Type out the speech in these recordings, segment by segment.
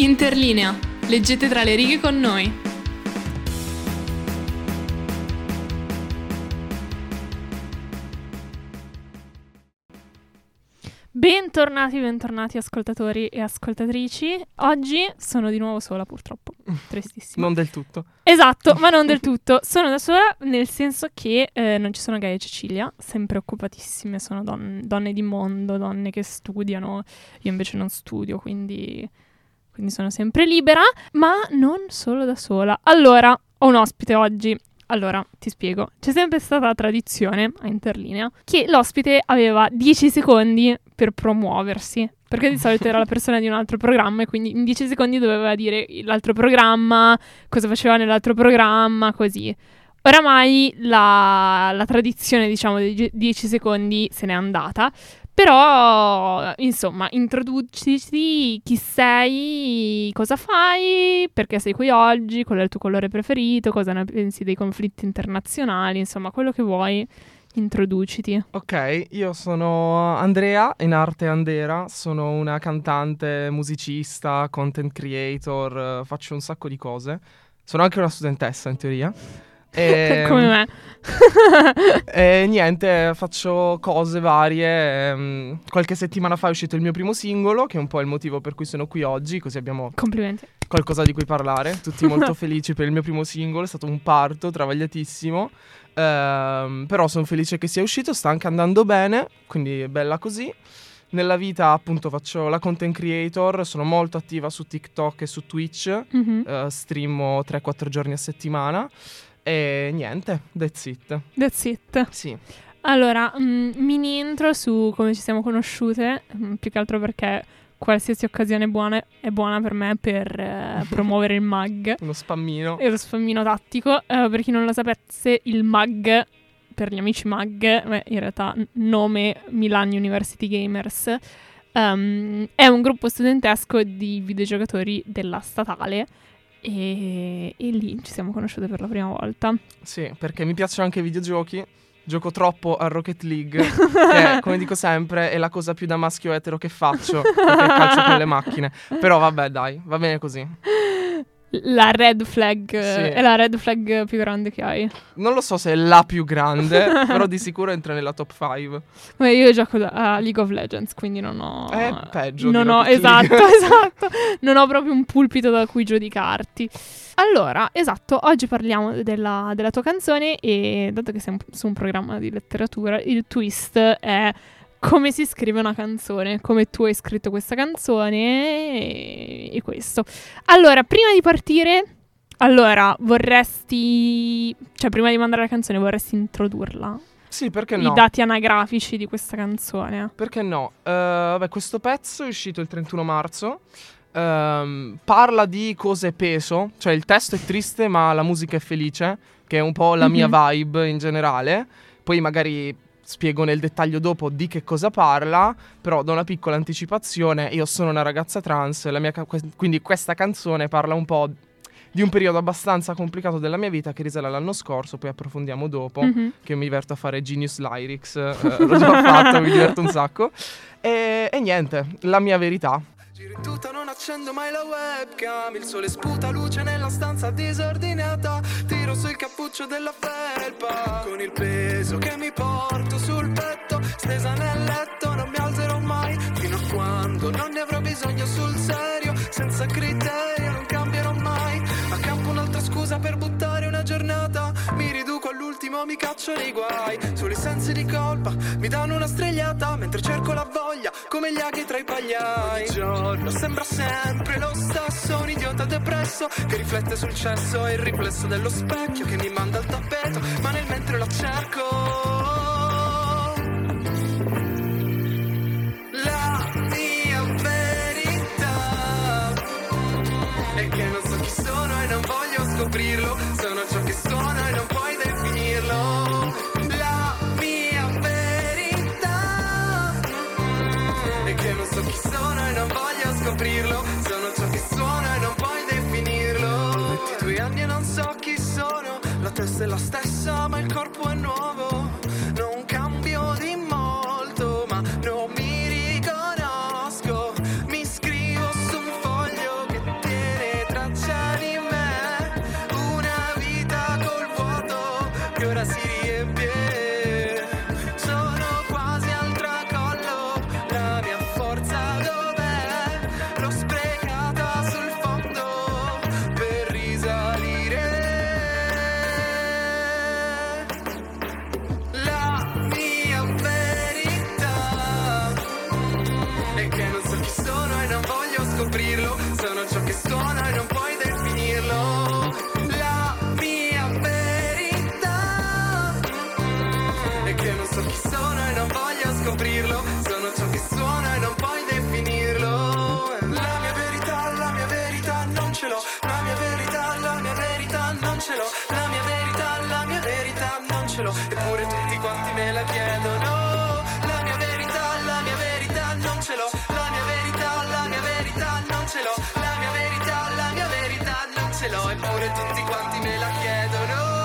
Interlinea. Leggete tra le righe con noi. Bentornati, bentornati ascoltatori e ascoltatrici. Oggi sono di nuovo sola, purtroppo. Tristissimo. Non del tutto. Esatto, ma non del tutto. Sono da sola nel senso che eh, non ci sono Gaia e Cecilia, sempre occupatissime, sono don- donne di mondo, donne che studiano. Io invece non studio, quindi, quindi sono sempre libera, ma non solo da sola. Allora, ho un ospite oggi. Allora, ti spiego. C'è sempre stata la tradizione a Interlinea che l'ospite aveva 10 secondi per promuoversi. Perché di solito era la persona di un altro programma e quindi in 10 secondi doveva dire l'altro programma, cosa faceva nell'altro programma, così. Oramai la, la tradizione, diciamo, dei 10 secondi se n'è andata. Però, insomma, introduciti chi sei, cosa fai, perché sei qui oggi, qual è il tuo colore preferito, cosa ne pensi dei conflitti internazionali, insomma, quello che vuoi, introduciti. Ok, io sono Andrea, in arte Andera, sono una cantante, musicista, content creator, faccio un sacco di cose. Sono anche una studentessa in teoria. E, Come me. e niente, faccio cose varie. Ehm, qualche settimana fa è uscito il mio primo singolo, che è un po' il motivo per cui sono qui oggi, così abbiamo qualcosa di cui parlare. Tutti molto felici per il mio primo singolo, è stato un parto travagliatissimo. Ehm, però sono felice che sia uscito, sta anche andando bene, quindi è bella così. Nella vita appunto faccio la content creator, sono molto attiva su TikTok e su Twitch, Mhm. eh, streamo 3-4 giorni a settimana e niente, that's it. That's it. Sì. Allora, mm, mini intro su come ci siamo conosciute, mm, più che altro perché qualsiasi occasione buona è buona per me per eh, promuovere il MAG Uno spammino. e lo sfammino tattico. Eh, per chi non lo sapesse, il MAG, per gli amici MAG, beh, in realtà nome Milan University Gamers, ehm, è un gruppo studentesco di videogiocatori della statale. E, e lì ci siamo conosciute per la prima volta. Sì, perché mi piacciono anche i videogiochi. Gioco troppo a Rocket League, che come dico sempre è la cosa più da maschio etero che faccio, perché calcio con le macchine. Però vabbè, dai, va bene così. La red flag eh, Sì. è la red flag più grande che hai. Non lo so se è la più grande, però di sicuro entra nella top 5. Beh, io gioco a League of Legends, quindi non ho. È peggio Non di ho, esatto, esatto. Non ho proprio un pulpito da cui giudicarti. Allora, esatto, oggi parliamo della, della tua canzone e dato che siamo su un programma di letteratura, il twist è come si scrive una canzone, come tu hai scritto questa canzone e, e questo. Allora, prima di partire, allora, vorresti, cioè prima di mandare la canzone vorresti introdurla? Sì, perché I no? dati anagrafici di questa canzone. Perché no? Eh, vabbè, questo pezzo è uscito il 31 marzo. Ehm, parla di cose peso, cioè il testo è triste, ma la musica è felice, che è un po' la mia Mhm. vibe in generale. Poi magari spiego nel dettaglio dopo di che cosa parla, però do una piccola anticipazione. Io sono una ragazza trans, ca- quindi questa canzone parla un po' di un periodo abbastanza complicato della mia vita che risale all'anno scorso, poi approfondiamo dopo Mhm. che mi diverto a fare Genius Lyrics, eh, l'ho già fatto, mi diverto un sacco. E, e niente, la mia verità. Giro in tutta, non accendo mai la webcam. Il sole sputa luce nella stanza disordinata. Tiro sul cappuccio della felpa. Con il peso che mi porto sul petto. Stesa nel letto, non mi alzerò mai. Fino a quando non ne avrò bisogno sul serio. Senza criterio, non cambierò mai. Accampo un'altra scusa per buttare una giornata. All'ultimo, mi caccio nei guai. I sensi di colpa mi danno una stregliata. Mentre cerco la voglia, come gli aghi tra i pagliai. Ogni giorno sembra sempre lo stesso. Un idiota depresso che riflette sul cesso. E il riflesso dello specchio che mi manda al tappeto. Ma nel mentre la cerco. La mia verità è che non so chi sono e non voglio scoprirlo. Sono ciò che sono e non puoi testa è la stessa, ma il corpo è nuovo. Eppure tutti quanti me la chiedono.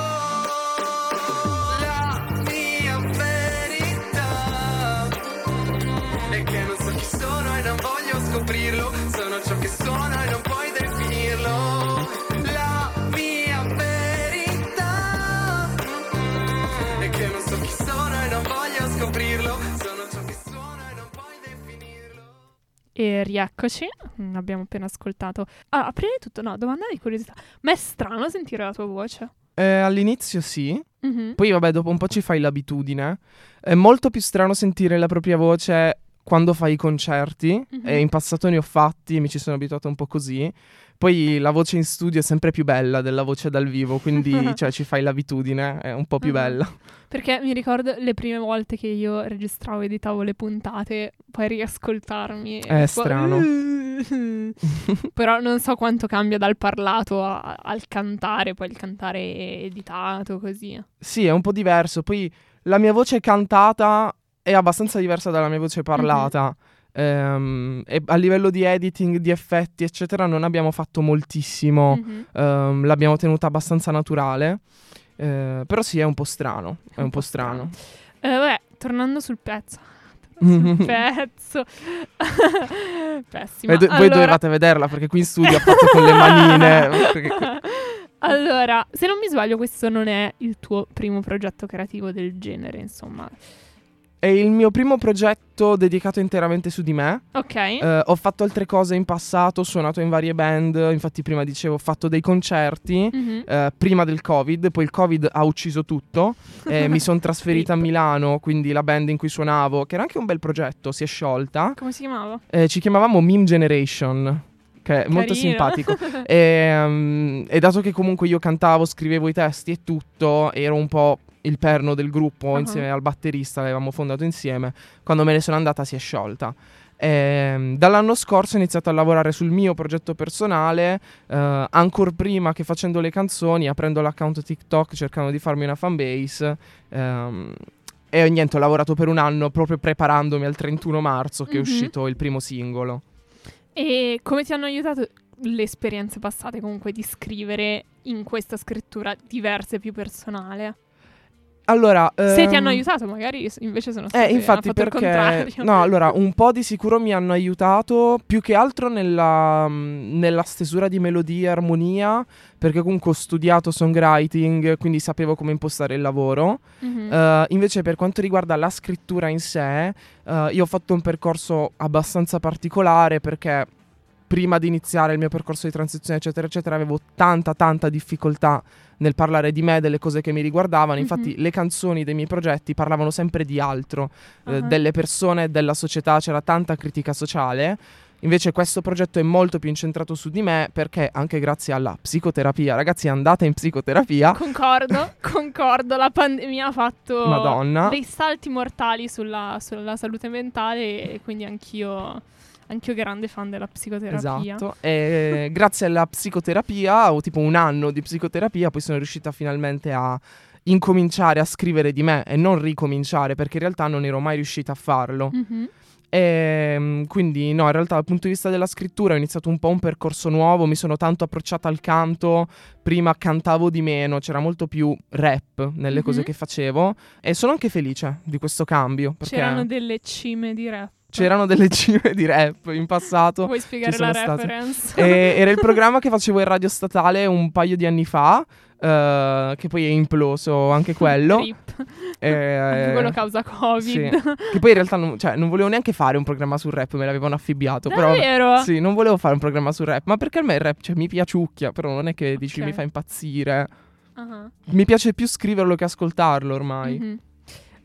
E che non sono e non voglio scoprirlo. Sono ciò che sono e non puoi definirlo. La mia verità E che non so chi sono e non voglio scoprirlo. Sono ciò che sono e non puoi definirlo. E rieccoci, abbiamo appena ascoltato. Ah, prima di tutto, no, domanda di curiosità. Ma è strano sentire la tua voce? Eh, all'inizio sì, Mhm. poi vabbè dopo un po' ci fai l'abitudine. È molto più strano sentire la propria voce quando fai i concerti Mhm. e in passato ne ho fatti e mi ci sono abituato un po' così. Poi la voce in studio è sempre più bella della voce dal vivo, quindi cioè, ci fai l'abitudine, è un po' più Mhm. bella. Perché mi ricordo le prime volte che io registravo e editavo le puntate, poi riascoltarmi. È strano. Però non so quanto cambia dal parlato a- al cantare, poi il cantare editato, così. Sì, è un po' diverso. Poi la mia voce cantata è abbastanza diversa dalla mia voce parlata. Ehm, e a livello di editing, di effetti, eccetera, non abbiamo fatto moltissimo. Mhm. Ehm, l'abbiamo tenuta abbastanza naturale. Eh, però sì, è un po' strano. È un po' strano. Eh, vabbè, tornando sul pezzo. Sul pezzo. Pessimo. Voi, do- voi Allora- dovevate vederla perché qui in studio ha fatto con le manine. perché- allora, se non mi sbaglio, questo non è il tuo primo progetto creativo del genere, insomma. È il mio primo progetto dedicato interamente su di me. Ok. Eh, ho fatto altre cose in passato, ho suonato in varie band, infatti prima dicevo ho fatto dei concerti. Mhm. eh, prima del covid, poi il covid ha ucciso tutto e mi sono trasferita a. Milano, quindi la band in cui suonavo, che era anche un bel progetto, si è sciolta. Come si chiamava? Eh, ci chiamavamo Meme Generation, che è molto Carino. simpatico. e, um, e dato che comunque io cantavo, scrivevo i testi e tutto, ero un po' il perno del gruppo Ah. insieme al batterista, l'avevamo fondato insieme. Quando me ne sono andata si è sciolta. Ehm, dall'anno scorso ho iniziato a lavorare sul mio progetto personale, eh, ancora prima che facendo le canzoni, aprendo l'account TikTok, cercando di farmi una fanbase. ehm, e niente, ho lavorato per un anno proprio preparandomi al 31 marzo che è Mhm. uscito il primo singolo. E come ti hanno aiutato le esperienze passate comunque di scrivere in questa scrittura diversa e più personale? Allora, Se ti ehm, hanno aiutato, magari invece sono state Eh, infatti, perché no, allora, un po' di sicuro mi hanno aiutato più che altro nella, mm, nella stesura di melodie e armonia, perché comunque ho studiato songwriting, quindi sapevo come impostare il lavoro. Mhm. Eh, invece, per quanto riguarda la scrittura in sé, eh, io ho fatto un percorso abbastanza particolare perché prima di iniziare il mio percorso di transizione, eccetera, eccetera, avevo tanta, tanta difficoltà nel parlare di me, delle cose che mi riguardavano. Infatti, Mhm. le canzoni dei miei progetti parlavano sempre di altro, eh, Ah. delle persone, della società, c'era tanta critica sociale. Invece questo progetto è molto più incentrato su di me perché anche grazie alla psicoterapia, ragazzi andate in psicoterapia, Concordo, concordo. La pandemia ha fatto Madonna. dei salti mortali sulla, sulla salute mentale e quindi anch'io, anch'io grande fan della psicoterapia. Esatto. E grazie alla psicoterapia, ho tipo un anno di psicoterapia, poi sono riuscita finalmente a incominciare a scrivere di me e non ricominciare perché in realtà non ero mai riuscita a farlo. Mhm. E mm, quindi no, in realtà dal punto di vista della scrittura ho iniziato un po' un percorso nuovo, mi sono tanto approcciata al canto, prima cantavo di meno, c'era molto più rap nelle cose Mhm. che facevo e sono anche felice di questo cambio perché C'erano delle cime di rap. C'erano delle cime di rap in passato. Vuoi spiegare la state. reference? E- era il programma che facevo in radio statale un paio di anni fa, eh, che poi è imploso anche quello. Eh, Anche quello causa Covid. sì. Che poi in realtà non, cioè, non volevo neanche fare un programma sul rap, me l'avevano affibbiato. Però Davvero? sì, non volevo fare un programma sul rap, ma perché a me il rap cioè, mi piaciucchia, però non è che dici mi fa impazzire. Ah. Mi piace più scriverlo che ascoltarlo ormai. Mhm.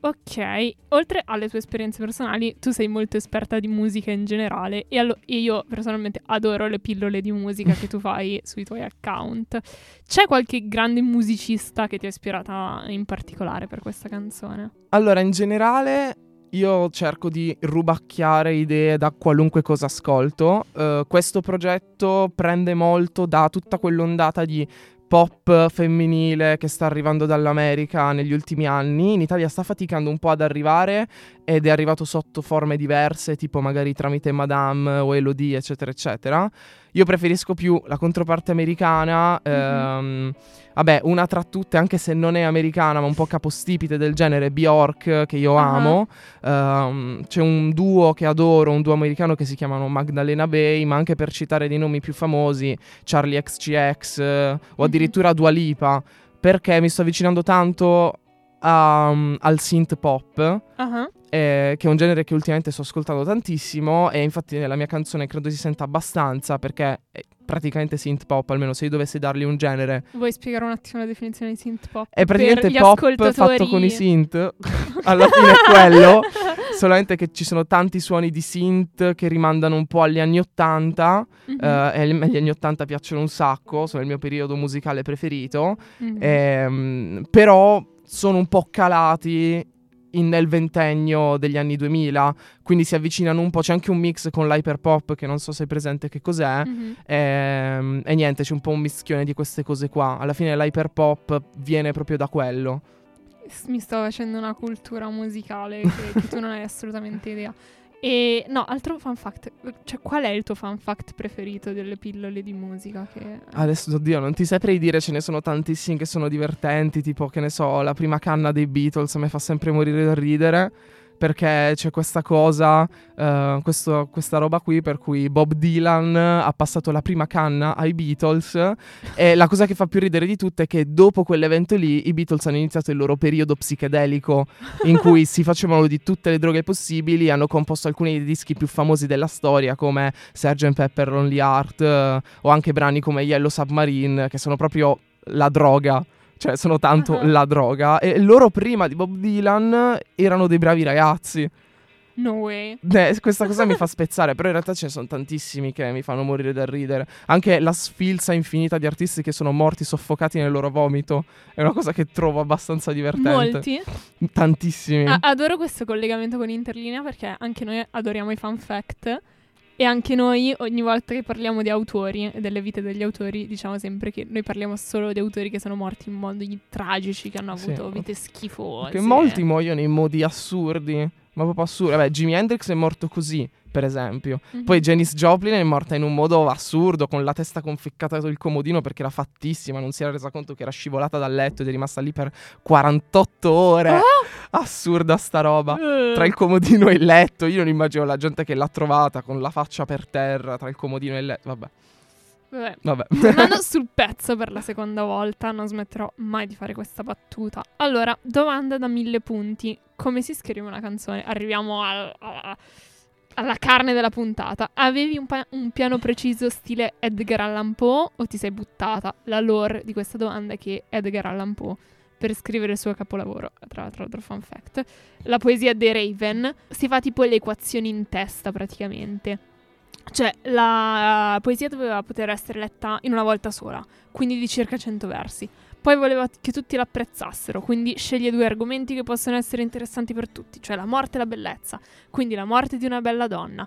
Ok, oltre alle tue esperienze personali, tu sei molto esperta di musica in generale e, allo- io personalmente adoro le pillole di musica che tu fai sui tuoi account. C'è qualche grande musicista che ti ha ispirata in particolare per questa canzone? Allora, in generale io cerco di rubacchiare idee da qualunque cosa ascolto. Uh, questo progetto prende molto da tutta quell'ondata di pop femminile che sta arrivando dall'America negli ultimi anni. In Italia sta faticando un po' ad arrivare ed è arrivato sotto forme diverse, tipo magari tramite Madame o Elodie, eccetera, eccetera. Io preferisco più la controparte americana. Mm-hmm. Ehm, vabbè, una tra tutte, anche se non è americana, ma un po' capostipite del genere, Bjork, che io uh-huh. amo. Um, c'è un duo che adoro, un duo americano che si chiamano Magdalena Bay, ma anche per citare dei nomi più famosi, Charlie XCX eh, o addirittura mm-hmm. Dua Lipa, perché mi sto avvicinando tanto a, um, al synth pop. Uh-huh eh, che è un genere che ultimamente sto ascoltando tantissimo e infatti nella mia canzone credo si senta abbastanza perché è praticamente synth pop, almeno se io dovessi dargli un genere. Vuoi spiegare un attimo la definizione di synth pop? È praticamente pop fatto con i synth, alla fine è quello, solamente che ci sono tanti suoni di synth che rimandano un po' agli anni 80 mm-hmm. eh, e gli anni 80 piacciono un sacco, sono il mio periodo musicale preferito, mm-hmm. ehm, però sono un po' calati in, nel ventennio degli anni 2000, quindi si avvicinano un po', c'è anche un mix con l'hyperpop che non so se è presente che cos'è, mm-hmm. e, ehm, e, niente, c'è un po' un mischione di queste cose qua, alla fine l'hyperpop viene proprio da quello. Mi sto facendo una cultura musicale che, che tu non hai assolutamente idea. E no, altro fun fact. Cioè, qual è il tuo fun fact preferito delle pillole di musica? Che... Adesso, oddio, non ti saprei dire, ce ne sono tantissimi che sono divertenti. Tipo, che ne so, la prima canna dei Beatles mi fa sempre morire da ridere perché c'è questa cosa, uh, questo, questa roba qui per cui Bob Dylan ha passato la prima canna ai Beatles e la cosa che fa più ridere di tutte è che dopo quell'evento lì i Beatles hanno iniziato il loro periodo psichedelico in cui si facevano di tutte le droghe possibili, hanno composto alcuni dei dischi più famosi della storia come Sgt. Pepper Lonely Heart uh, o anche brani come Yellow Submarine che sono proprio la droga cioè sono tanto uh-huh. la droga. E loro prima di Bob Dylan erano dei bravi ragazzi. No way. Eh, questa cosa mi fa spezzare, però in realtà ce ne sono tantissimi che mi fanno morire dal ridere. Anche la sfilza infinita di artisti che sono morti soffocati nel loro vomito è una cosa che trovo abbastanza divertente. Molti? Tantissimi. A- adoro questo collegamento con Interlinea perché anche noi adoriamo i fan fact. E anche noi, ogni volta che parliamo di autori e delle vite degli autori, diciamo sempre che noi parliamo solo di autori che sono morti in modi tragici, che hanno avuto sì. vite schifose. Che molti muoiono in modi assurdi, ma proprio assurdi. Vabbè, Jimi Hendrix è morto così, per esempio. Mm-hmm. Poi Janis Joplin è morta in un modo assurdo, con la testa conficcata sul comodino perché era fattissima, non si era resa conto che era scivolata dal letto ed è rimasta lì per 48 ore. Oh! Assurda sta roba. Uh. Tra il comodino e il letto. Io non immagino la gente che l'ha trovata con la faccia per terra tra il comodino e il letto. Vabbè. Vabbè. Vabbè. Tornando sul pezzo per la seconda volta, non smetterò mai di fare questa battuta. Allora, domanda da mille punti. Come si scrive una canzone? Arriviamo al, a, alla carne della puntata. Avevi un, pa- un, piano preciso stile Edgar Allan Poe o ti sei buttata? La lore di questa domanda che Edgar Allan Poe per scrivere il suo capolavoro, tra l'altro altro fun fact, la poesia dei Raven, si fa tipo le equazioni in testa praticamente. Cioè, la poesia doveva poter essere letta in una volta sola, quindi di circa 100 versi. Poi voleva che tutti l'apprezzassero, quindi sceglie due argomenti che possono essere interessanti per tutti, cioè la morte e la bellezza, quindi la morte di una bella donna.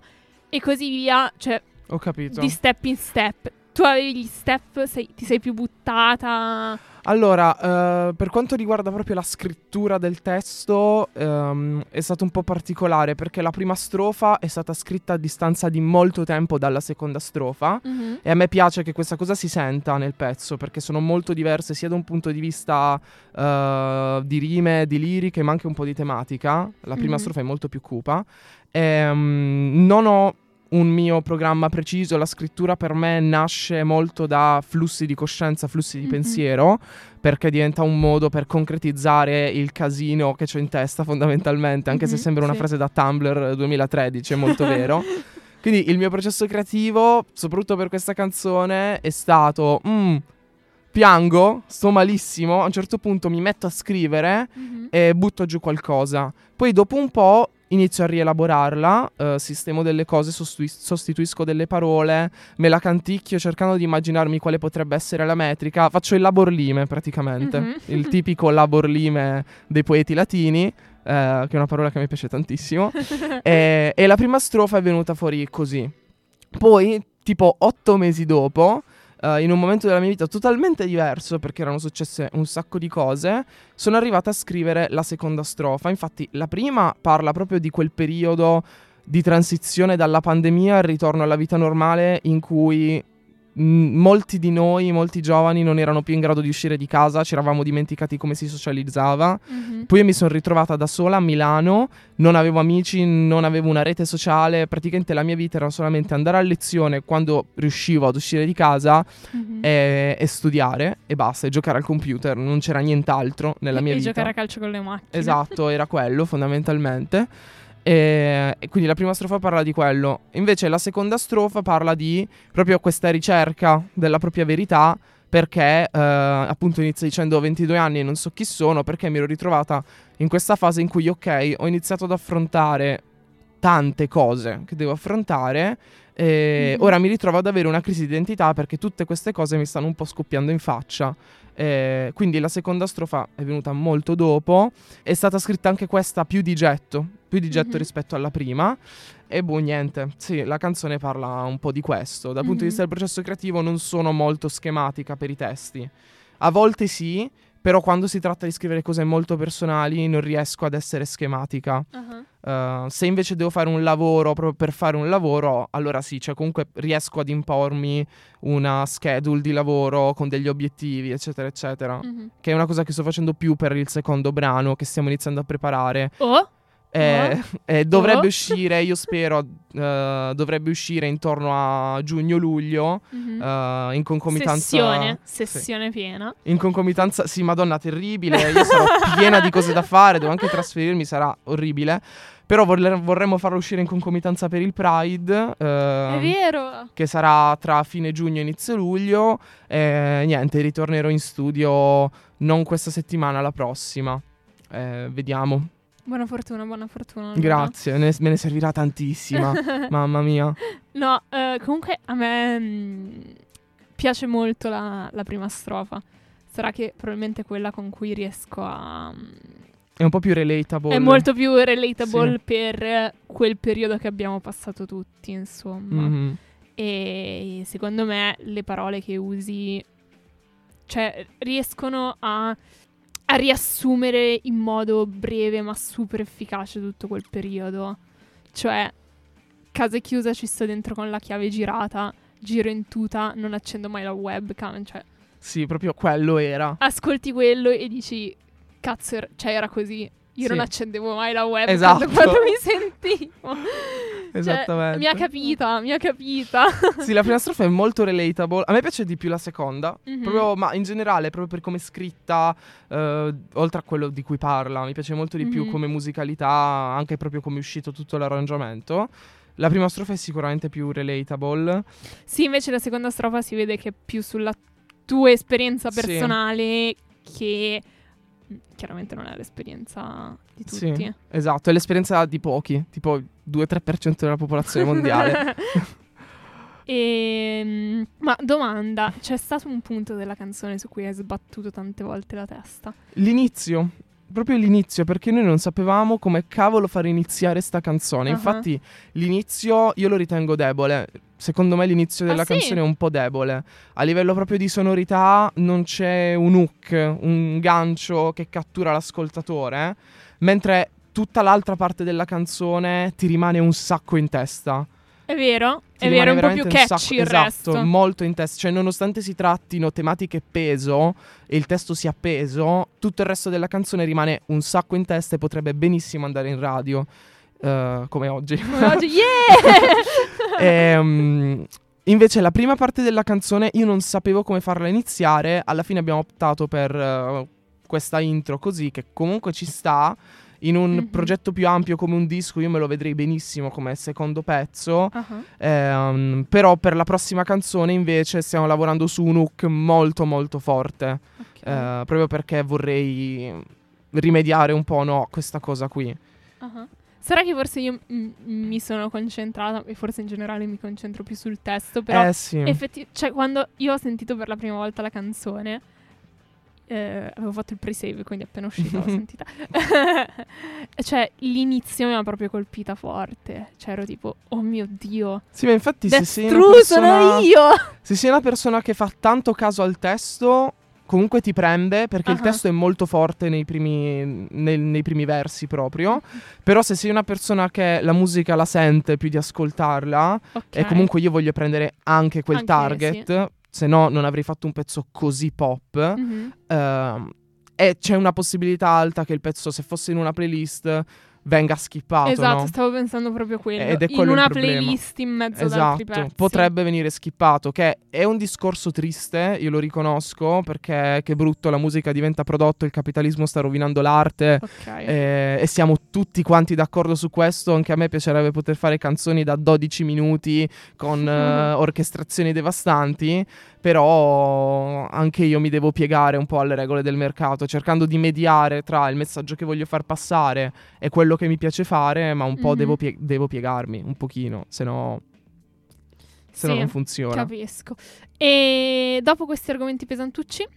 E così via, cioè... Ho capito. Di step in step. Tu avevi gli step, sei, ti sei più buttata... Allora, uh, per quanto riguarda proprio la scrittura del testo, um, è stato un po' particolare perché la prima strofa è stata scritta a distanza di molto tempo dalla seconda strofa mm-hmm. e a me piace che questa cosa si senta nel pezzo perché sono molto diverse sia da un punto di vista uh, di rime, di liriche, ma anche un po' di tematica. La prima mm-hmm. strofa è molto più cupa. E, um, non ho un mio programma preciso, la scrittura per me nasce molto da flussi di coscienza, flussi di mm-hmm. pensiero, perché diventa un modo per concretizzare il casino che ho in testa fondamentalmente, anche mm-hmm, se sembra una frase da Tumblr 2013, è molto vero. Quindi il mio processo creativo, soprattutto per questa canzone, è stato... Mm, piango, sto malissimo, a un certo punto mi metto a scrivere Mhm. e butto giù qualcosa. Poi dopo un po' inizio a rielaborarla, eh, sistemo delle cose, sostituisco delle parole, me la canticchio cercando di immaginarmi quale potrebbe essere la metrica. Faccio il labor lime praticamente, Mhm. il tipico labor lime dei poeti latini, eh, che è una parola che mi piace tantissimo. e, e la prima strofa è venuta fuori così. Poi, tipo otto mesi dopo, eh, in un momento della mia vita totalmente diverso, perché erano successe un sacco di cose, sono arrivata a scrivere la seconda strofa. Infatti, la prima parla proprio di quel periodo di transizione dalla pandemia al ritorno alla vita normale in cui molti di noi, molti giovani non erano più in grado di uscire di casa, ci eravamo dimenticati come si socializzava. Mhm. Poi io mi sono ritrovata da sola a Milano, non avevo amici, non avevo una rete sociale, praticamente la mia vita era solamente andare a lezione quando riuscivo ad uscire di casa Mhm. e, e studiare e basta, e giocare al computer, non c'era nient'altro nella E- mia e vita. giocare a calcio con le macchine. Esatto, era quello fondamentalmente. E, e quindi la prima strofa parla di quello. Invece la seconda strofa parla di proprio questa ricerca della propria verità. Perché eh, appunto inizio dicendo ho 22 anni e non so chi sono, perché mi ero ritrovata in questa fase in cui, ok, ho iniziato ad affrontare tante cose che devo affrontare. E Mhm. ora mi ritrovo ad avere una crisi di identità perché tutte queste cose mi stanno un po' scoppiando in faccia. Eh, quindi la seconda strofa è venuta molto dopo. È stata scritta anche questa più di getto, più di getto Mhm. rispetto alla prima. E boh, niente. Sì, la canzone parla un po' di questo. Dal punto di Mhm. vista del processo creativo non sono molto schematica per i testi. A volte sì, però quando si tratta di scrivere cose molto personali non riesco ad essere schematica. Ah, Uh, se invece devo fare un lavoro proprio per fare un lavoro, allora sì, cioè comunque riesco ad impormi una schedule di lavoro con degli obiettivi, eccetera, eccetera. mhm. Che è una cosa che sto facendo più per il secondo brano che stiamo iniziando a preparare. Oh, Eh, eh, dovrebbe Oh. uscire, io spero, eh, dovrebbe uscire intorno a giugno-luglio. mhm. eh, in concomitanza sessione, sì. sessione piena. in concomitanza, sì, madonna, terribile. Io sarò piena di cose da fare, devo anche trasferirmi, sarà orribile. Però vorle- vorremmo farlo uscire in concomitanza per il Pride. È ehm, vero. che sarà tra fine giugno e inizio luglio. E niente, ritornerò in studio non questa settimana, la prossima. Eh, vediamo. Buona fortuna, buona fortuna. allora. Grazie, ne- me ne servirà tantissima. Mamma mia. No, eh, comunque a me mm, piace molto la, la prima strofa. Sarà che probabilmente quella con cui riesco a... mm, È un po' più relatable. È molto più relatable Sì. per quel periodo che abbiamo passato tutti, insomma. Mhm. E secondo me le parole che usi, cioè, riescono a, a riassumere in modo breve ma super efficace tutto quel periodo. Cioè, casa chiusa ci sto dentro con la chiave girata, giro in tuta, non accendo mai la webcam. Cioè, Sì, proprio quello era. ascolti quello e dici, cazzo, er- cioè era così. Io non Sì. accendevo mai la webcam Esatto. quando mi sentivo. Esattamente. Cioè, mi ha capita, mi ha capita. Sì, la prima strofa è molto relatable. A me piace di più la seconda. Mhm. Proprio, ma in generale, proprio per come è scritta, eh, oltre a quello di cui parla, mi piace molto di più Mhm. come musicalità, anche proprio come è uscito tutto l'arrangiamento. La prima strofa è sicuramente più relatable. Sì, invece la seconda strofa si vede che è più sulla tua esperienza Sì. personale che mm, chiaramente non è l'esperienza di tutti. Sì, esatto, è l'esperienza di pochi, tipo 2-3% della popolazione mondiale. Ehm, ma domanda, c'è stato un punto della canzone su cui hai sbattuto tante volte la testa? L'inizio, proprio l'inizio, perché noi non sapevamo come cavolo fare iniziare sta canzone. Ah. Infatti, l'inizio io lo ritengo debole. Secondo me l'inizio Ah, della sì? canzone è un po' debole. A livello proprio di sonorità non c'è un hook, un gancio che cattura l'ascoltatore, mentre tutta l'altra parte della canzone ti rimane un sacco in testa. È vero? Ti è vero, è un po' più catchy sacco- il esatto, resto. molto in testa. Cioè, nonostante si trattino tematiche peso e il testo sia peso, tutto il resto della canzone rimane un sacco in testa e potrebbe benissimo andare in radio. Eh, come oggi. Come oggi, yeah! Ehm, invece, la prima parte della canzone io non sapevo come farla iniziare. Alla fine abbiamo optato per eh, questa intro così, che comunque ci sta. In un Mhm. progetto più ampio come un disco io me lo vedrei benissimo come secondo pezzo. Ah, Ehm, però per la prossima canzone invece stiamo lavorando su un hook molto molto forte. ok. eh, proprio perché vorrei rimediare un po' no, a questa cosa qui. Ah. Sarà che forse io mm, mi sono concentrata, e forse in generale mi concentro più sul testo, però eh sì. effetti- cioè quando io ho sentito per la prima volta la canzone, eh, avevo fatto il pre-save, quindi appena uscita l'ho sentita. cioè l'inizio mi ha proprio colpita forte, cioè ero tipo, oh mio Dio, Sì, ma infatti se sei, persona, io! se sei una persona che fa tanto caso al testo, comunque ti prende perché il Ah. testo è molto forte nei primi, nel- nei primi versi proprio. Però se sei una persona che la musica la sente più di ascoltarla, Ok. e comunque io voglio prendere anche quel Anche, target, se no non avrei fatto un pezzo così pop. Mhm. ehm, e c'è una possibilità alta che il pezzo, se fosse in una playlist, venga skippato. Esatto, no? stavo pensando proprio quello. Ed è in quello il una playlist in mezzo ad altri Esatto, pezzi. potrebbe venire skippato, che è un discorso triste, io lo riconosco, perché che brutto, la musica diventa prodotto, il capitalismo sta rovinando l'arte Ok. eh, e siamo tutti quanti d'accordo su questo, anche a me piacerebbe poter fare canzoni da 12 minuti con eh, orchestrazioni devastanti, però anche io mi devo piegare un po' alle regole del mercato, cercando di mediare tra il messaggio che voglio far passare e quello che mi piace fare, ma un po' Mhm. devo, pie- devo piegarmi un pochino, se no, se no Sì, non funziona. Capisco. E dopo questi argomenti pesantucci,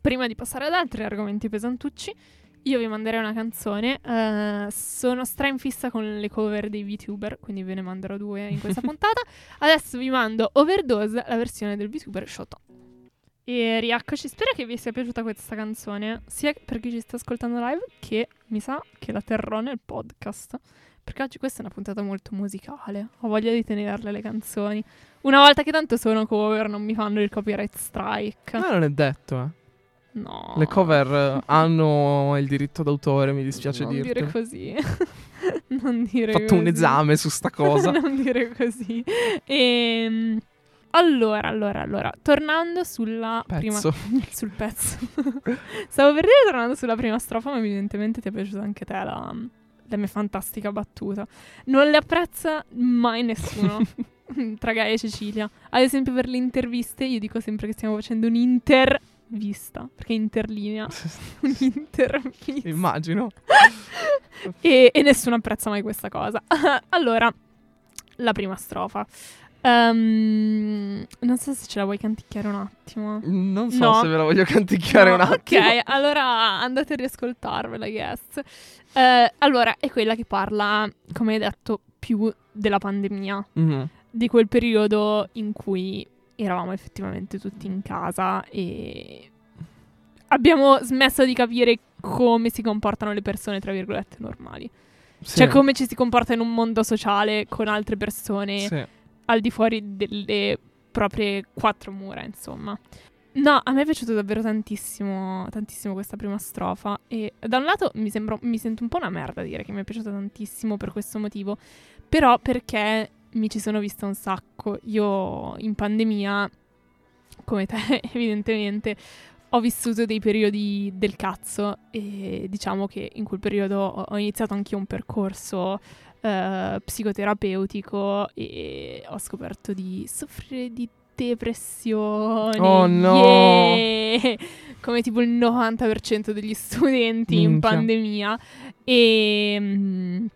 prima di passare ad altri argomenti pesantucci, io vi manderei una canzone. eh, sono stra in fissa con le cover dei VTuber, quindi ve ne manderò due in questa puntata. Adesso vi mando Overdose, la versione del VTuber Shoto. E rieccoci, spero che vi sia piaciuta questa canzone, sia per chi ci sta ascoltando live, che mi sa che la terrò nel podcast. Perché oggi questa è una puntata molto musicale, ho voglia di tenerle le canzoni. Una volta che tanto sono cover non mi fanno il copyright strike. Ma non è detto, eh. No. Le cover eh, hanno il diritto d'autore, mi dispiace non dirti. dire così. non dire Ho fatto un così. esame su sta cosa. non dire così. Ehm, allora, allora, allora, tornando sulla prima Pezzo. sul pezzo. Stavo per dire tornando sulla prima strofa, ma evidentemente ti è piaciuta anche te la, la mia fantastica battuta. Non le apprezza mai nessuno. tra Gaia e Cecilia. Ad esempio per le interviste io dico sempre che stiamo facendo un'intervista, perché interlinea, un'intervista. Immagino. E, e nessuno apprezza mai questa cosa. allora, la prima strofa. Ehm, non so se ce la vuoi canticchiare un attimo. Non so No. se ve la voglio canticchiare No, un attimo. Ok, allora andate a riascoltarvela, yes. Eh, allora, è quella che parla, come hai detto, più della pandemia, Mhm. di quel periodo in cui eravamo effettivamente tutti in casa e abbiamo smesso di capire come si comportano le persone, tra virgolette, normali. Sì. Cioè, come ci si comporta in un mondo sociale con altre persone Sì. al di fuori delle proprie quattro mura, insomma. No, a me è piaciuto davvero tantissimo, tantissimo questa prima strofa e da un lato mi, sembra, mi sento un po' una merda a dire che mi è piaciuta tantissimo per questo motivo, però perché mi ci sono vista un sacco. Io in pandemia, come te evidentemente, ho vissuto dei periodi del cazzo e diciamo che in quel periodo ho iniziato anch'io un percorso eh, psicoterapeutico e ho scoperto di soffrire di depressione. Oh, no. Yeah! Come tipo il 90% degli studenti in Minchia. pandemia. E mm,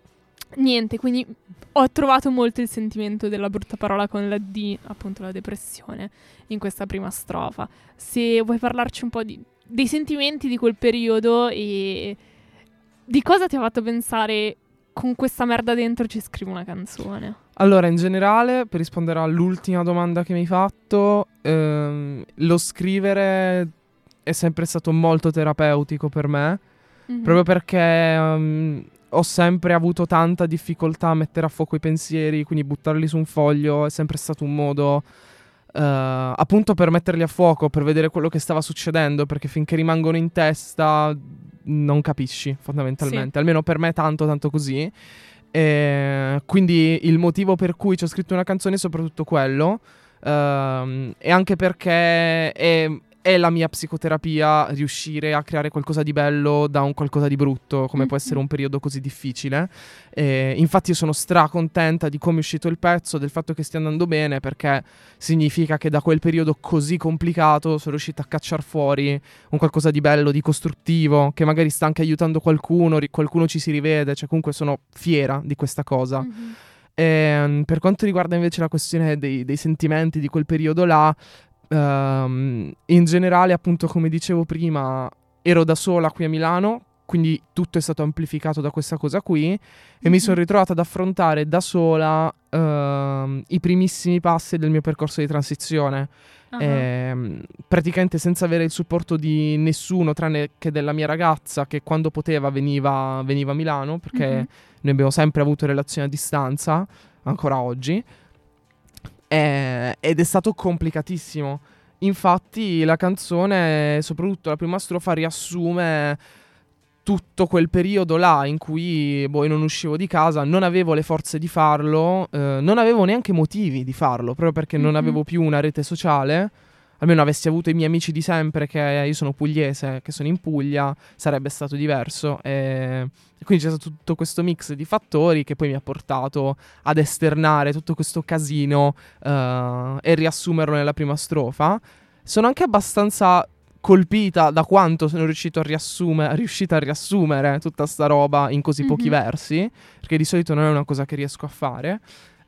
niente, quindi ho trovato molto il sentimento della brutta parola con la D, appunto la depressione, in questa prima strofa. Se vuoi parlarci un po' di- dei sentimenti di quel periodo e di cosa ti ha fatto pensare con questa merda dentro ci scrivo una canzone. Allora, in generale, per rispondere all'ultima domanda che mi hai fatto, ehm, lo scrivere è sempre stato molto terapeutico per me, Mhm. proprio perché ehm, ho sempre avuto tanta difficoltà a mettere a fuoco i pensieri, quindi buttarli su un foglio è sempre stato un modo eh, appunto per metterli a fuoco, per vedere quello che stava succedendo, perché finché rimangono in testa non capisci fondamentalmente, almeno per me tanto tanto così. E quindi il motivo per cui ci ho scritto una canzone è soprattutto quello. ehm, e anche perché è, è la mia psicoterapia riuscire a creare qualcosa di bello da un qualcosa di brutto, come può essere un periodo così difficile. E infatti io sono stracontenta di come è uscito il pezzo, del fatto che stia andando bene, perché significa che da quel periodo così complicato sono riuscita a cacciare fuori un qualcosa di bello, di costruttivo, che magari sta anche aiutando qualcuno, ri- qualcuno ci si rivede, cioè comunque sono fiera di questa cosa. Mhm. Ehm, per quanto riguarda invece la questione dei, dei sentimenti di quel periodo là, ehm, in generale, appunto, come dicevo prima, ero da sola qui a Milano, quindi tutto è stato amplificato da questa cosa qui e mi sono ritrovata ad affrontare da sola ehm, i primissimi passi del mio percorso di transizione. Ah. Ehm, praticamente senza avere il supporto di nessuno tranne che della mia ragazza che quando poteva veniva, veniva a Milano perché Mhm. noi abbiamo sempre avuto relazioni a distanza, ancora oggi, Eh, ed è stato complicatissimo. Infatti la canzone, soprattutto la prima strofa, riassume tutto quel periodo là in cui boh, non uscivo di casa, non avevo le forze di farlo, eh, non avevo neanche motivi di farlo, proprio perché non Mhm. avevo più una rete sociale. Almeno avessi avuto i miei amici di sempre, che io sono pugliese, che sono in Puglia, sarebbe stato diverso. E quindi c'è stato tutto questo mix di fattori che poi mi ha portato ad esternare tutto questo casino eh, e riassumerlo nella prima strofa. Sono anche abbastanza colpita da quanto sono riuscito a riassumere, riuscita a riassumere tutta sta roba in così pochi Mhm. versi, perché di solito non è una cosa che riesco a fare.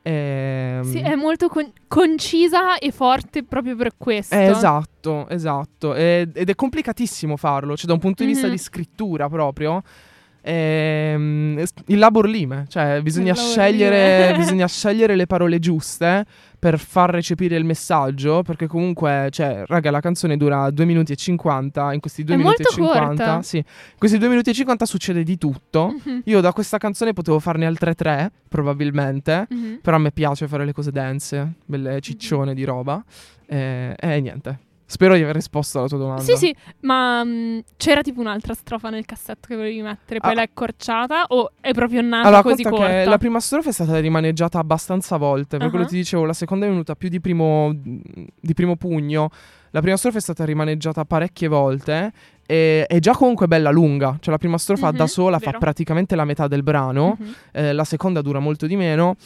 Ehm, Sì, è molto con- concisa e forte proprio per questo. eh, esatto, esatto. E- ed è complicatissimo farlo, cioè da un punto di vista Mhm. di scrittura proprio. Ehm, il labor lime, cioè bisogna scegliere, bisogna scegliere le parole giuste per far recepire il messaggio, perché comunque, cioè, raga, la canzone dura 2 minuti e 50, in questi 2 È minuti e molto 50, corta. sì, in questi 2 minuti e 50 succede di tutto. Mhm, Io da questa canzone potevo farne altre tre, probabilmente. mhm. Però a me piace fare le cose dense, belle ciccione di roba. E, e niente. Spero di aver risposto alla tua domanda. Sì, sì, ma mh, c'era tipo un'altra strofa nel cassetto che volevi mettere, poi Ah. l'hai accorciata o è proprio nata Allora, così corta? che la prima strofa è stata rimaneggiata abbastanza volte. Per quello Ah. ti dicevo, la seconda è venuta più di primo, di primo pugno. La prima strofa è stata rimaneggiata parecchie volte. E è già comunque bella lunga. Cioè, la prima strofa Mhm, da sola fa vero. praticamente la metà del brano. Mhm. Eh, la seconda dura molto di meno.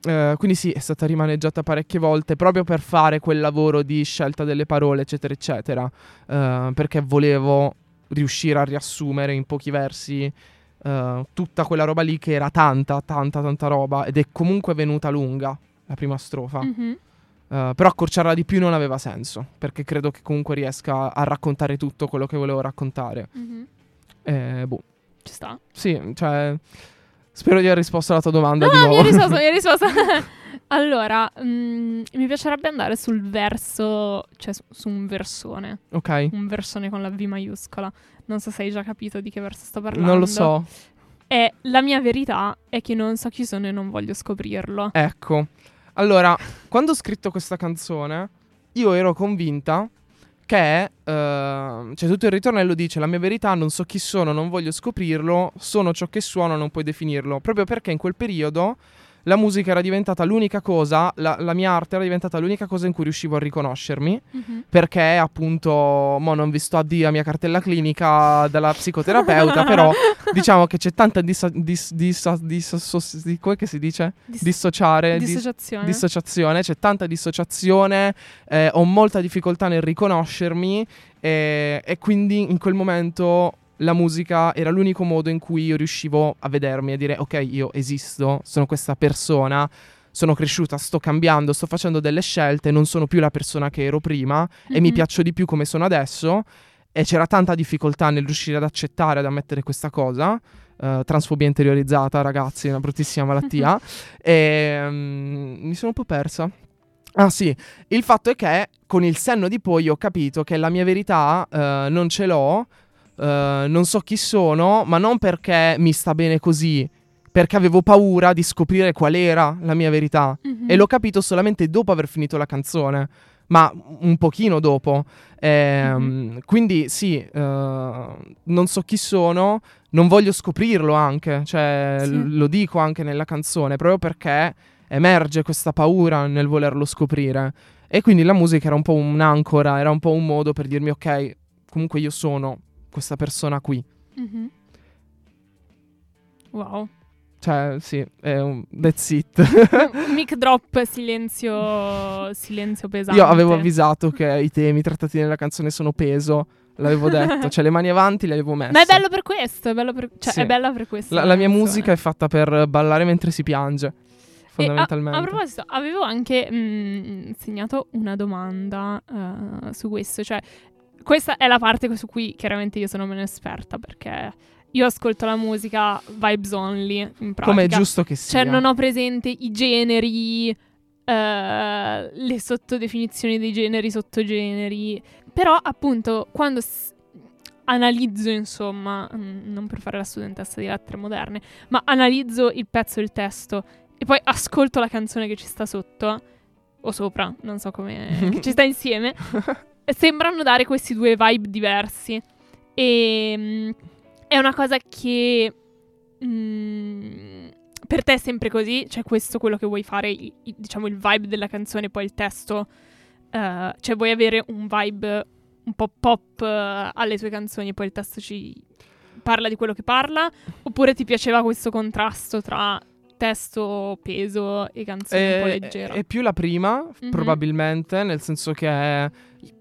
Eh, quindi sì, è stata rimaneggiata parecchie volte proprio per fare quel lavoro di scelta delle parole, eccetera, eccetera. Eh, perché volevo riuscire a riassumere in pochi versi eh, tutta quella roba lì che era tanta, tanta, tanta roba ed è comunque venuta lunga la prima strofa. Mhm. Eh, però accorciarla di più non aveva senso, perché credo che comunque riesca a raccontare tutto quello che volevo raccontare. Mhm. Eh, boh, Ci sta. sì, cioè... Spero di aver risposto alla tua domanda di No, mi nuovo. hai risposto, mi hai risposto. allora, mm, mi piacerebbe andare sul verso, cioè su, su un versone, ok. un versone con la V maiuscola. Non so se hai già capito di che verso sto parlando. Non lo so. E la mia verità è che non so chi sono e non voglio scoprirlo. Ecco. Allora, quando ho scritto questa canzone, io ero convinta che, eh, cioè tutto il ritornello dice la mia verità, non so chi sono, non voglio scoprirlo, sono ciò che suono, non puoi definirlo. Proprio perché in quel periodo la musica era diventata l'unica cosa, la, la mia arte era diventata l'unica cosa in cui riuscivo a riconoscermi. Mhm. Perché appunto, mo non vi sto a dire la mia cartella clinica dalla psicoterapeuta, però diciamo che c'è tanta dissa, dis, dissa, dissos- di- come si dice? Dis- Dissociare, dis- dissociazione. dissociazione, c'è tanta dissociazione, eh, ho molta difficoltà nel riconoscermi eh, e quindi in quel momento la musica era l'unico modo in cui io riuscivo a vedermi e dire ok io esisto, sono questa persona, sono cresciuta, sto cambiando, sto facendo delle scelte, non sono più la persona che ero prima e mi Mhm. piaccio di più come sono adesso e c'era tanta difficoltà nel riuscire ad accettare, ad ammettere questa cosa. Eh, transfobia interiorizzata, ragazzi, è una bruttissima malattia. e mm, mi sono un po' persa. Ah sì, il fatto è che con il senno di poi ho capito che la mia verità eh, non ce l'ho, eh, non so chi sono, ma non perché mi sta bene così, perché avevo paura di scoprire qual era la mia verità. Mhm. E l'ho capito solamente dopo aver finito la canzone, ma un pochino dopo. Ehm, Mhm. Quindi sì, eh, non so chi sono, non voglio scoprirlo anche, cioè Sì. l- lo dico anche nella canzone, proprio perché emerge questa paura nel volerlo scoprire. E quindi la musica era un po' un'ancora, era un po' un modo per dirmi ok, comunque io sono questa persona qui. Mhm. Wow. Cioè, sì, è un that's it. Mic drop, silenzio, silenzio pesante. Io avevo avvisato che i temi trattati nella canzone sono peso, l'avevo detto, cioè le mani avanti le avevo messe. Ma è bello per questo, è bello per, cioè, Sì. è bella per questo. La, la mia musica è fatta per ballare mentre si piange, E a, fondamentalmente. a proposito, avevo anche mm, segnato una domanda eh, su questo, cioè questa è la parte su cui chiaramente io sono meno esperta perché io ascolto la musica vibes only in pratica. Come è giusto che sia. Cioè non ho presente i generi, eh, le sottodefinizioni dei generi, sottogeneri, però appunto quando s- analizzo insomma, mm, non per fare la studentessa di lettere moderne, ma analizzo il pezzo il testo e poi ascolto la canzone che ci sta sotto o sopra, non so come che ci sta insieme, sembrano dare questi due vibe diversi. E mm, è una cosa che mm, per te è sempre così, cioè questo quello che vuoi fare, i- i- diciamo il vibe della canzone, poi il testo, eh, cioè vuoi avere un vibe un po' pop eh, alle tue canzoni poi il testo ci parla di quello che parla, oppure ti piaceva questo contrasto tra testo peso e canzone un po' È, leggera? è più la prima, Mhm. probabilmente, nel senso che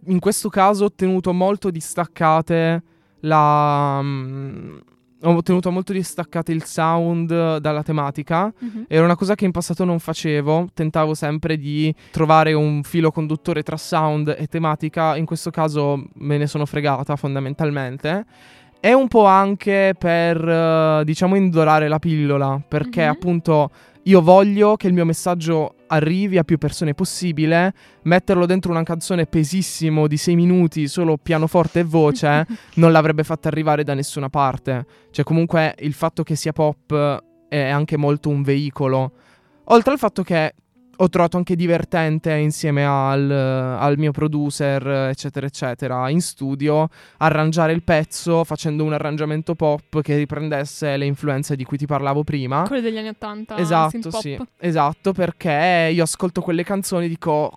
in questo caso ho tenuto molto distaccate la... mm, ho tenuto molto distaccate il sound dalla tematica. Mhm. Era una cosa che in passato non facevo, tentavo sempre di trovare un filo conduttore tra sound e tematica, in questo caso me ne sono fregata fondamentalmente. È un po' anche per, eh, diciamo, indorare la pillola, perché Mhm. appunto io voglio che il mio messaggio arrivi a più persone possibile, metterlo dentro una canzone pesissimo di 6 minuti, solo pianoforte e voce, non l'avrebbe fatta arrivare da nessuna parte. Cioè, comunque, il fatto che sia pop è anche molto un veicolo. Oltre al fatto che ho trovato anche divertente insieme al, al mio producer, eccetera, eccetera, in studio, arrangiare il pezzo facendo un arrangiamento pop che riprendesse le influenze di cui ti parlavo prima. Quello degli anni 80, Esatto, sì. Esatto, perché io ascolto quelle canzoni e dico...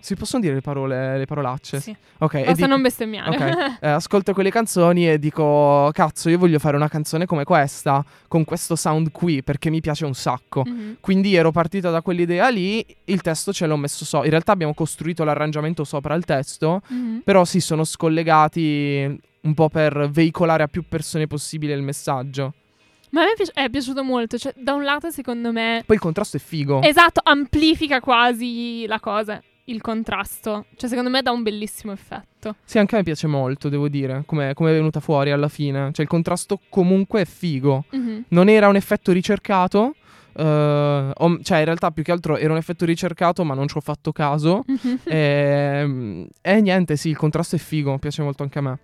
Si possono dire le parole, le parolacce? Sì. Ok, Basta dico- non bestemmiare. Ok, eh, ascolto quelle canzoni e dico, cazzo, io voglio fare una canzone come questa, con questo sound qui, perché mi piace un sacco. Mhm. Quindi ero partita da quell'idea lì, il testo ce l'ho messo so. In realtà abbiamo costruito l'arrangiamento sopra il testo, Mhm. però sì, sono scollegati un po' per veicolare a più persone possibile il messaggio. Ma a me piace- è piaciuto molto. Cioè, da un lato, secondo me, Poi il contrasto è figo. esatto, amplifica quasi la cosa. Il contrasto. Cioè, secondo me dà un bellissimo effetto. Sì, anche a me piace molto, devo dire, come è venuta fuori alla fine. Cioè il contrasto comunque è figo. Mhm. Non era un effetto ricercato. eh, o- cioè, in realtà, più che altro era un effetto ricercato, ma non ci ho fatto caso. E, e niente, sì, il contrasto è figo, piace molto anche a me.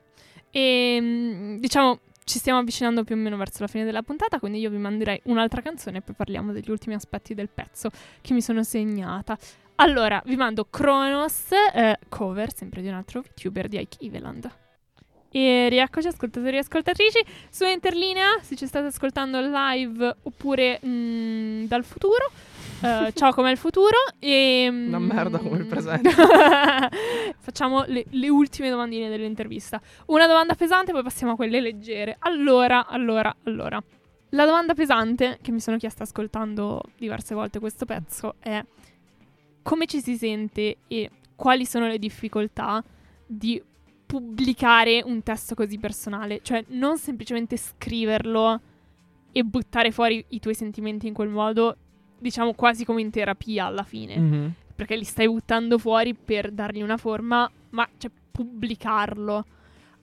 E mm, diciamo, ci stiamo avvicinando più o meno verso la fine della puntata, quindi io vi manderei un'altra canzone e poi parliamo degli ultimi aspetti del pezzo che mi sono segnata. Allora, vi mando Kronos, eh, cover sempre di un altro VTuber di Ike Eveland. E rieccoci ascoltatori e ascoltatrici su Interlinea, se ci state ascoltando live oppure mm, dal futuro. Eh, ciao, com'è il futuro? E, Una mm, merda come il presente. Facciamo le, le ultime domandine dell'intervista. Una domanda pesante, poi passiamo a quelle leggere. Allora, allora, allora. La domanda pesante che mi sono chiesta ascoltando diverse volte questo pezzo è come ci si sente e quali sono le difficoltà di pubblicare un testo così personale, cioè non semplicemente scriverlo e buttare fuori i tuoi sentimenti in quel modo, diciamo quasi come in terapia alla fine Mhm. perché li stai buttando fuori per dargli una forma, ma cioè pubblicarlo.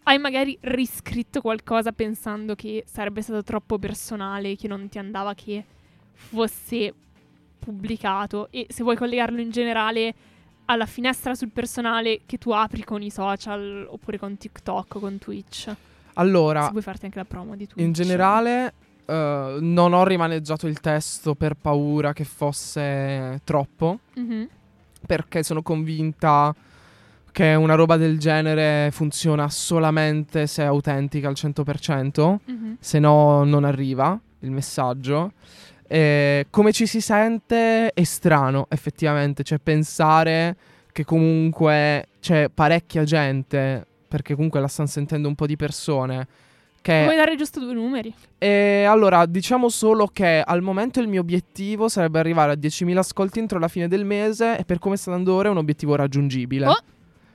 Hai magari riscritto qualcosa pensando che sarebbe stato troppo personale, che non ti andava che fosse pubblicato e se vuoi collegarlo in generale alla finestra sul personale che tu apri con i social oppure con TikTok o con Twitch. Se Allora, vuoi farti anche la promo di Twitch. in generale, eh, non ho rimaneggiato il testo per paura che fosse troppo. Mhm. perché sono convinta che una roba del genere funziona solamente se è autentica al 100%, Mhm. se no non arriva il messaggio. E come ci si sente è strano, effettivamente, cioè pensare che comunque c'è parecchia gente, perché comunque la stanno sentendo un po' di persone. Che Vuoi dare giusto due numeri? e allora, diciamo solo che al momento il mio obiettivo sarebbe arrivare a 10.000 ascolti entro la fine del mese e per come sta andando ora è un obiettivo raggiungibile. Oh.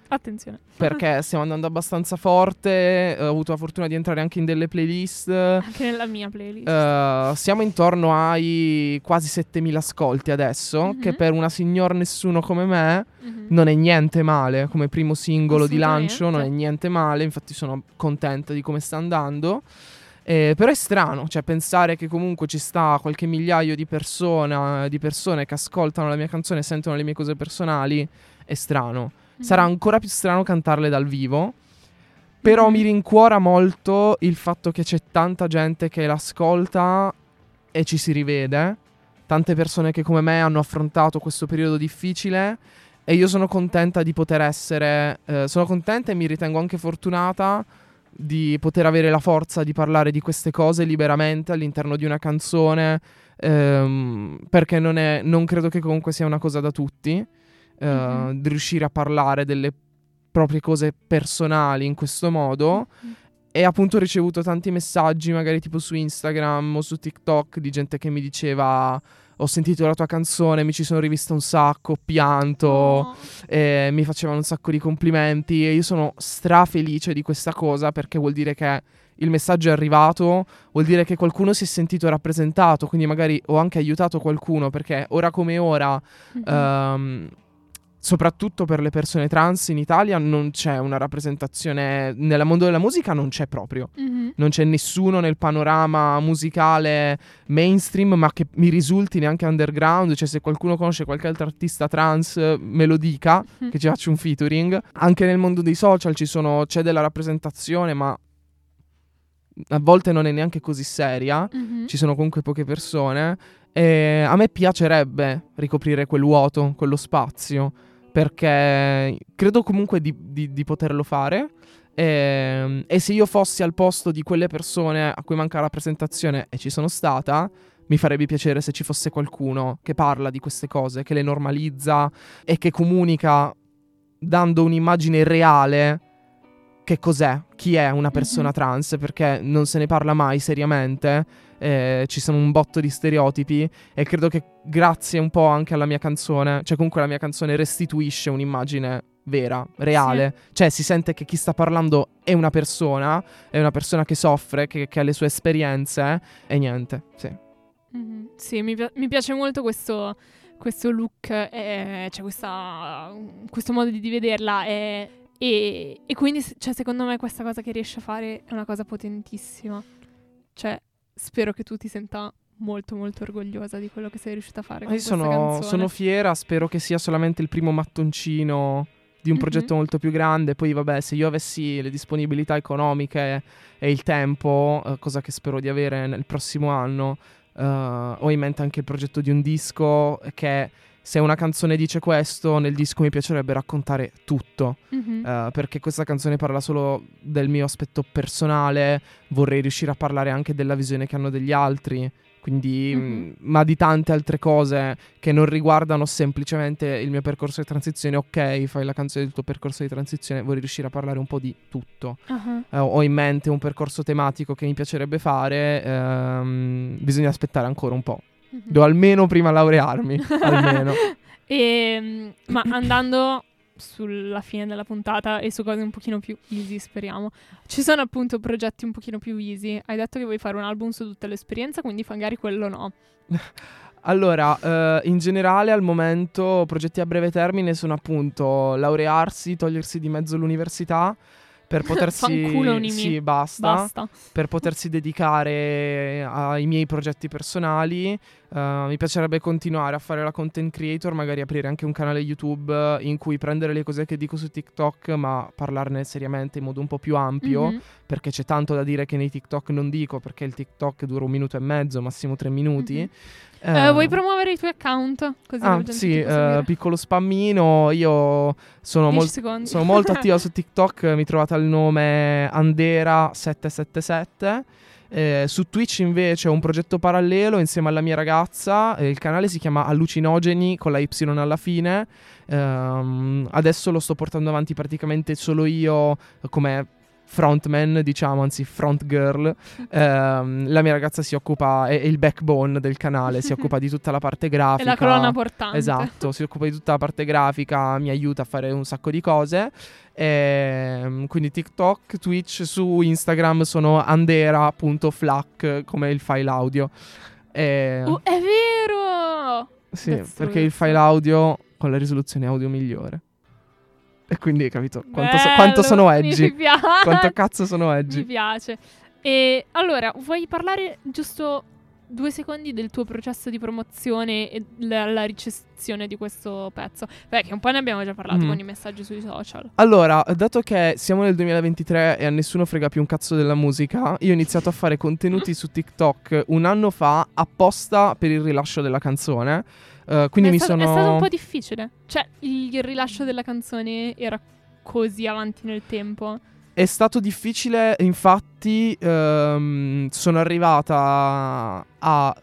Attenzione. Perché stiamo andando abbastanza forte, eh, ho avuto la fortuna di entrare anche in delle playlist. Anche nella mia playlist. eh, siamo intorno ai quasi 7.000 ascolti adesso, Mhm. che per una signor nessuno come me Mhm. non è niente male, come primo singolo di lancio non è niente male, infatti sono contenta di come sta andando. Eh, però è strano, cioè pensare che comunque ci sta qualche migliaio di, persona- di persone che ascoltano la mia canzone e sentono le mie cose personali, è strano. Sarà Mhm. ancora più strano cantarle dal vivo. Però Mhm. mi rincuora molto il fatto che c'è tanta gente che l'ascolta e ci si rivede. Tante persone che come me hanno affrontato questo periodo difficile. E io sono contenta di poter essere. eh, sono contenta e mi ritengo anche fortunata di poter avere la forza di parlare di queste cose liberamente all'interno di una canzone. ehm, perché non, è, non credo che comunque sia una cosa da tutti. Eh, Mhm. di riuscire a parlare delle proprie cose personali in questo modo. Mhm. E appunto ho ricevuto tanti messaggi, magari tipo su Instagram o su TikTok, di gente che mi diceva: Ho sentito la tua canzone, mi ci sono rivista un sacco, ho pianto, Oh. e mi facevano un sacco di complimenti. E io sono strafelice di questa cosa perché vuol dire che il messaggio è arrivato, vuol dire che qualcuno si è sentito rappresentato. Quindi magari ho anche aiutato qualcuno perché ora come ora Mhm. Ehm, soprattutto per le persone trans in Italia non c'è una rappresentazione nel mondo della musica non c'è proprio Mhm. non c'è nessuno nel panorama musicale mainstream ma che mi risulti neanche underground cioè se qualcuno conosce qualche altro artista trans me lo dica Mhm. che ci faccia un featuring anche nel mondo dei social ci sono, c'è della rappresentazione ma a volte non è neanche così seria Mhm. ci sono comunque poche persone e a me piacerebbe ricoprire quel vuoto, quello spazio, perché credo comunque di, di- di poterlo fare. E, e se io fossi al posto di quelle persone a cui manca la rappresentazione e ci sono stata, mi farebbe piacere se ci fosse qualcuno che parla di queste cose, che le normalizza e che comunica dando un'immagine reale che cos'è, chi è una persona Mhm. trans, perché non se ne parla mai seriamente. Eh, ci sono un botto di stereotipi e credo che grazie un po' anche alla mia canzone, cioè comunque la mia canzone restituisce un'immagine vera, reale, cioè si sente che chi sta parlando è una persona, è una persona che soffre, che, che ha le sue esperienze e niente, sì. Mhm. Sì, mi, pi- mi piace molto questo, questo look, eh, cioè questa, questo modo di vederla. eh, e, e quindi, cioè, secondo me, questa cosa che riesce a fare è una cosa potentissima. Cioè, spero che tu ti senta molto, molto orgogliosa di quello che sei riuscita a fare. Ma Con Io questa sono, canzone. sono fiera, spero che sia solamente il primo mattoncino di un Mhm. progetto molto più grande. Poi, vabbè, se io avessi le disponibilità economiche e il tempo, eh, cosa che spero di avere nel prossimo anno, eh, ho in mente anche il progetto di un disco che se una canzone dice questo, nel disco mi piacerebbe raccontare tutto. Mhm. eh, perché questa canzone parla solo del mio aspetto personale, vorrei riuscire a parlare anche della visione che hanno degli altri, quindi, Mhm. mh, ma di tante altre cose che non riguardano semplicemente il mio percorso di transizione. Ok, fai la canzone del tuo percorso di transizione, vorrei riuscire a parlare un po' di tutto. Ah, Eh, ho in mente un percorso tematico che mi piacerebbe fare, ehm, bisogna aspettare ancora un po'. Mhm. Devo almeno prima laurearmi, almeno. E, ma andando sulla fine della puntata e su cose un pochino più easy, speriamo. Ci sono appunto progetti un pochino più easy. Hai detto che vuoi fare un album su tutta l'esperienza, quindi magari quello no. Allora, eh, in generale al momento progetti a breve termine sono appunto laurearsi, togliersi di mezzo l'università per potersi sì, basta, Basta. per potersi dedicare ai miei progetti personali. Eh, mi piacerebbe continuare a fare la content creator, magari aprire anche un canale YouTube in cui prendere le cose che dico su TikTok, ma parlarne seriamente in modo un po' più ampio Mhm. perché c'è tanto da dire che nei TikTok non dico, perché il TikTok dura un minuto e mezzo, massimo tre minuti. Mhm. Eh, Eh, vuoi promuovere i tuoi account? Così Ah, sì, seguire. piccolo spammino. Io sono, 10 mol- sono molto attiva su TikTok. Mi trovate al nome Andera777. Eh, su Twitch invece ho un progetto parallelo insieme alla mia ragazza. eh, il canale si chiama Allucinogeni con la Y alla fine. Ehm, adesso lo sto portando avanti praticamente solo io come frontman, diciamo, anzi front girl. Ehm, la mia ragazza si occupa, è, è il backbone del canale, si occupa di tutta la parte È grafica. la colonna portante. Esatto, si occupa di tutta la parte grafica, mi aiuta a fare un sacco di cose. Ehm, quindi TikTok, Twitch, su Instagram sono andera.flac come il file audio. E- Uh, è vero! sì, that's true, perché il file audio con la risoluzione audio migliore. E quindi hai capito quanto, so- quanto sono Mi piace. Quanto cazzo sono Mi edgy. piace. E allora, vuoi parlare giusto due secondi del tuo processo di promozione e la, la ricezione di questo pezzo? Beh, che un po' ne abbiamo già parlato Mm. con i messaggi sui social. Allora, dato che siamo nel 2023 e a nessuno frega più un cazzo della musica, io ho iniziato a fare contenuti su TikTok un anno fa apposta per il rilascio della canzone. Eh, quindi mi stato, sono. è stato un po' difficile. Cioè, il rilascio della canzone era così avanti nel tempo. È stato difficile, infatti ehm, sono arrivata a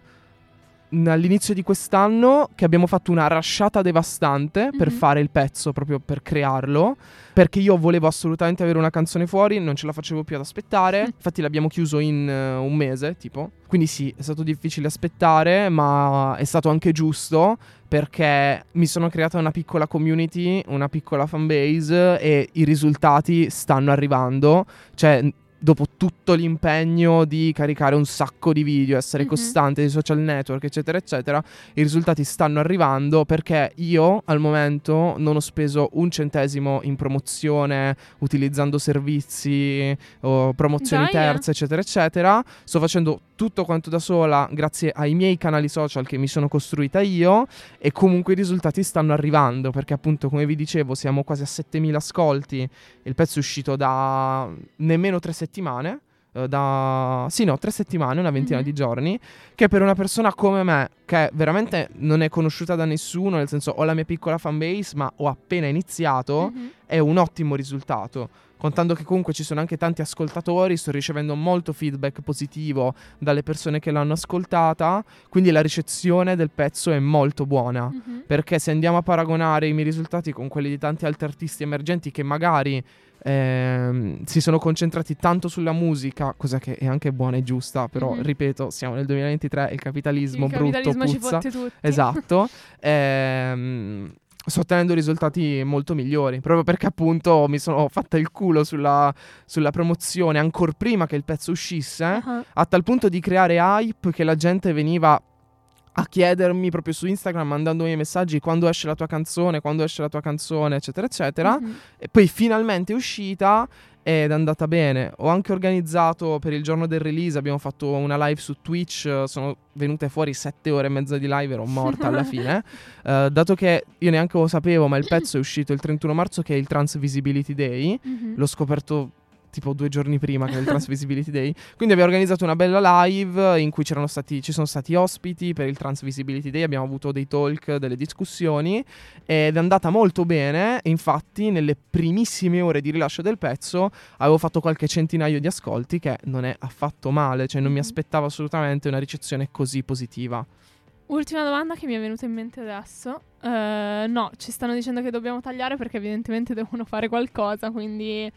all'inizio di quest'anno che abbiamo fatto una rasciata devastante per Mhm. fare il pezzo, proprio per crearlo, perché io volevo assolutamente avere una canzone fuori, non ce la facevo più ad aspettare, infatti l'abbiamo chiuso in eh, un mese, tipo. Quindi sì, è stato difficile aspettare, ma è stato anche giusto perché mi sono creata una piccola community, una piccola fanbase e i risultati stanno arrivando. Cioè, dopo tutto l'impegno di caricare un sacco di video, essere Mhm. costante sui social network, eccetera, eccetera, i risultati stanno arrivando perché io al momento non ho speso un centesimo in promozione, utilizzando servizi promozioni Dai, eh. terze, eccetera, eccetera. Sto facendo tutto quanto da sola grazie ai miei canali social che mi sono costruita io e comunque i risultati stanno arrivando perché appunto come vi dicevo siamo quasi a 7000 ascolti il pezzo è uscito da nemmeno tre settimane eh, da sì no tre settimane una ventina Mhm. di giorni che per una persona come me che veramente non è conosciuta da nessuno nel senso ho la mia piccola fanbase ma ho appena iniziato Mhm. è un ottimo risultato. Contando che comunque ci sono anche tanti ascoltatori, sto ricevendo molto feedback positivo dalle persone che l'hanno ascoltata, quindi la ricezione del pezzo è molto buona. Mhm. Perché se andiamo a paragonare i miei risultati con quelli di tanti altri artisti emergenti che magari ehm, si sono concentrati tanto sulla musica, cosa che è anche buona e giusta, però Mhm. ripeto, siamo nel 2023 e il capitalismo Il brutto capitalismo puzza. Esatto. Ehm, sto ottenendo risultati molto migliori. Proprio perché appunto mi sono fatta il culo sulla, sulla promozione ancora prima che il pezzo uscisse. Ah, A tal punto di creare hype che la gente veniva a chiedermi proprio su Instagram mandandomi messaggi quando esce la tua canzone, quando esce la tua canzone, eccetera, eccetera. mhm. E poi finalmente è uscita ed è andata bene. Ho anche organizzato per il giorno del release, abbiamo fatto una live su Twitch, sono venute fuori sette ore e mezza di live, ero morta alla fine. Eh, dato che io neanche lo sapevo, ma il pezzo è uscito il 31 marzo che è il Trans Visibility Day. Mhm. L'ho scoperto tipo due giorni prima che è il Trans Visibility Day. Quindi abbiamo organizzato una bella live in cui c'erano stati, ci sono stati ospiti per il Trans Visibility Day. Abbiamo avuto dei talk, delle discussioni ed è andata molto bene. E Infatti, nelle primissime ore di rilascio del pezzo avevo fatto qualche centinaio di ascolti, che non è affatto male. Cioè, non mi Mhm. aspettavo assolutamente una ricezione così positiva. Ultima domanda che mi è venuta in mente adesso. Eh, no, ci stanno dicendo che dobbiamo tagliare perché evidentemente devono fare qualcosa, quindi...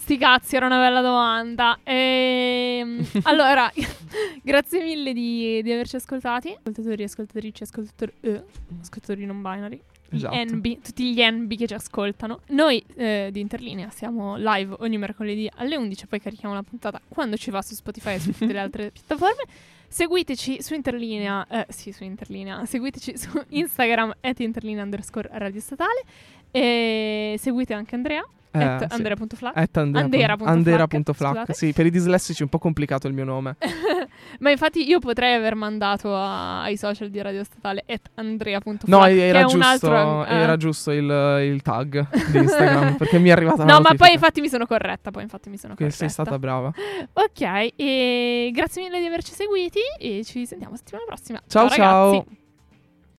Sti cazzi, era una bella domanda. Ehm, allora, grazie mille di, di averci ascoltati. Ascoltatori, ascoltatrici, ascoltatori, eh, ascoltatori non binary. Esatto. NB, tutti gli NB che ci ascoltano. Noi eh, di Interlinea siamo live ogni mercoledì alle 11, poi carichiamo la puntata quando ci va su Spotify e su tutte le altre piattaforme. Seguiteci su Interlinea, eh, sì, su Interlinea. Seguiteci su Instagram at interlinea underscore radio statale. E seguite anche Andrea, Eh, at sì. andrea.flac. At Andera. Andera.flac, Andera.flac. Sì, per i dislessici è un po' complicato il mio nome. Ma infatti io potrei aver mandato a- ai social di Radio Statale at andrea.flac. No, era giusto, altro, eh. era giusto il, il tag di Instagram perché mi è arrivata la No, ma poi infatti mi sono corretta. Poi infatti mi sono Che corretta. sei stata brava. Ok, e grazie mille di averci seguiti e ci sentiamo settimana prossima. Ciao, ragazzi. ciao.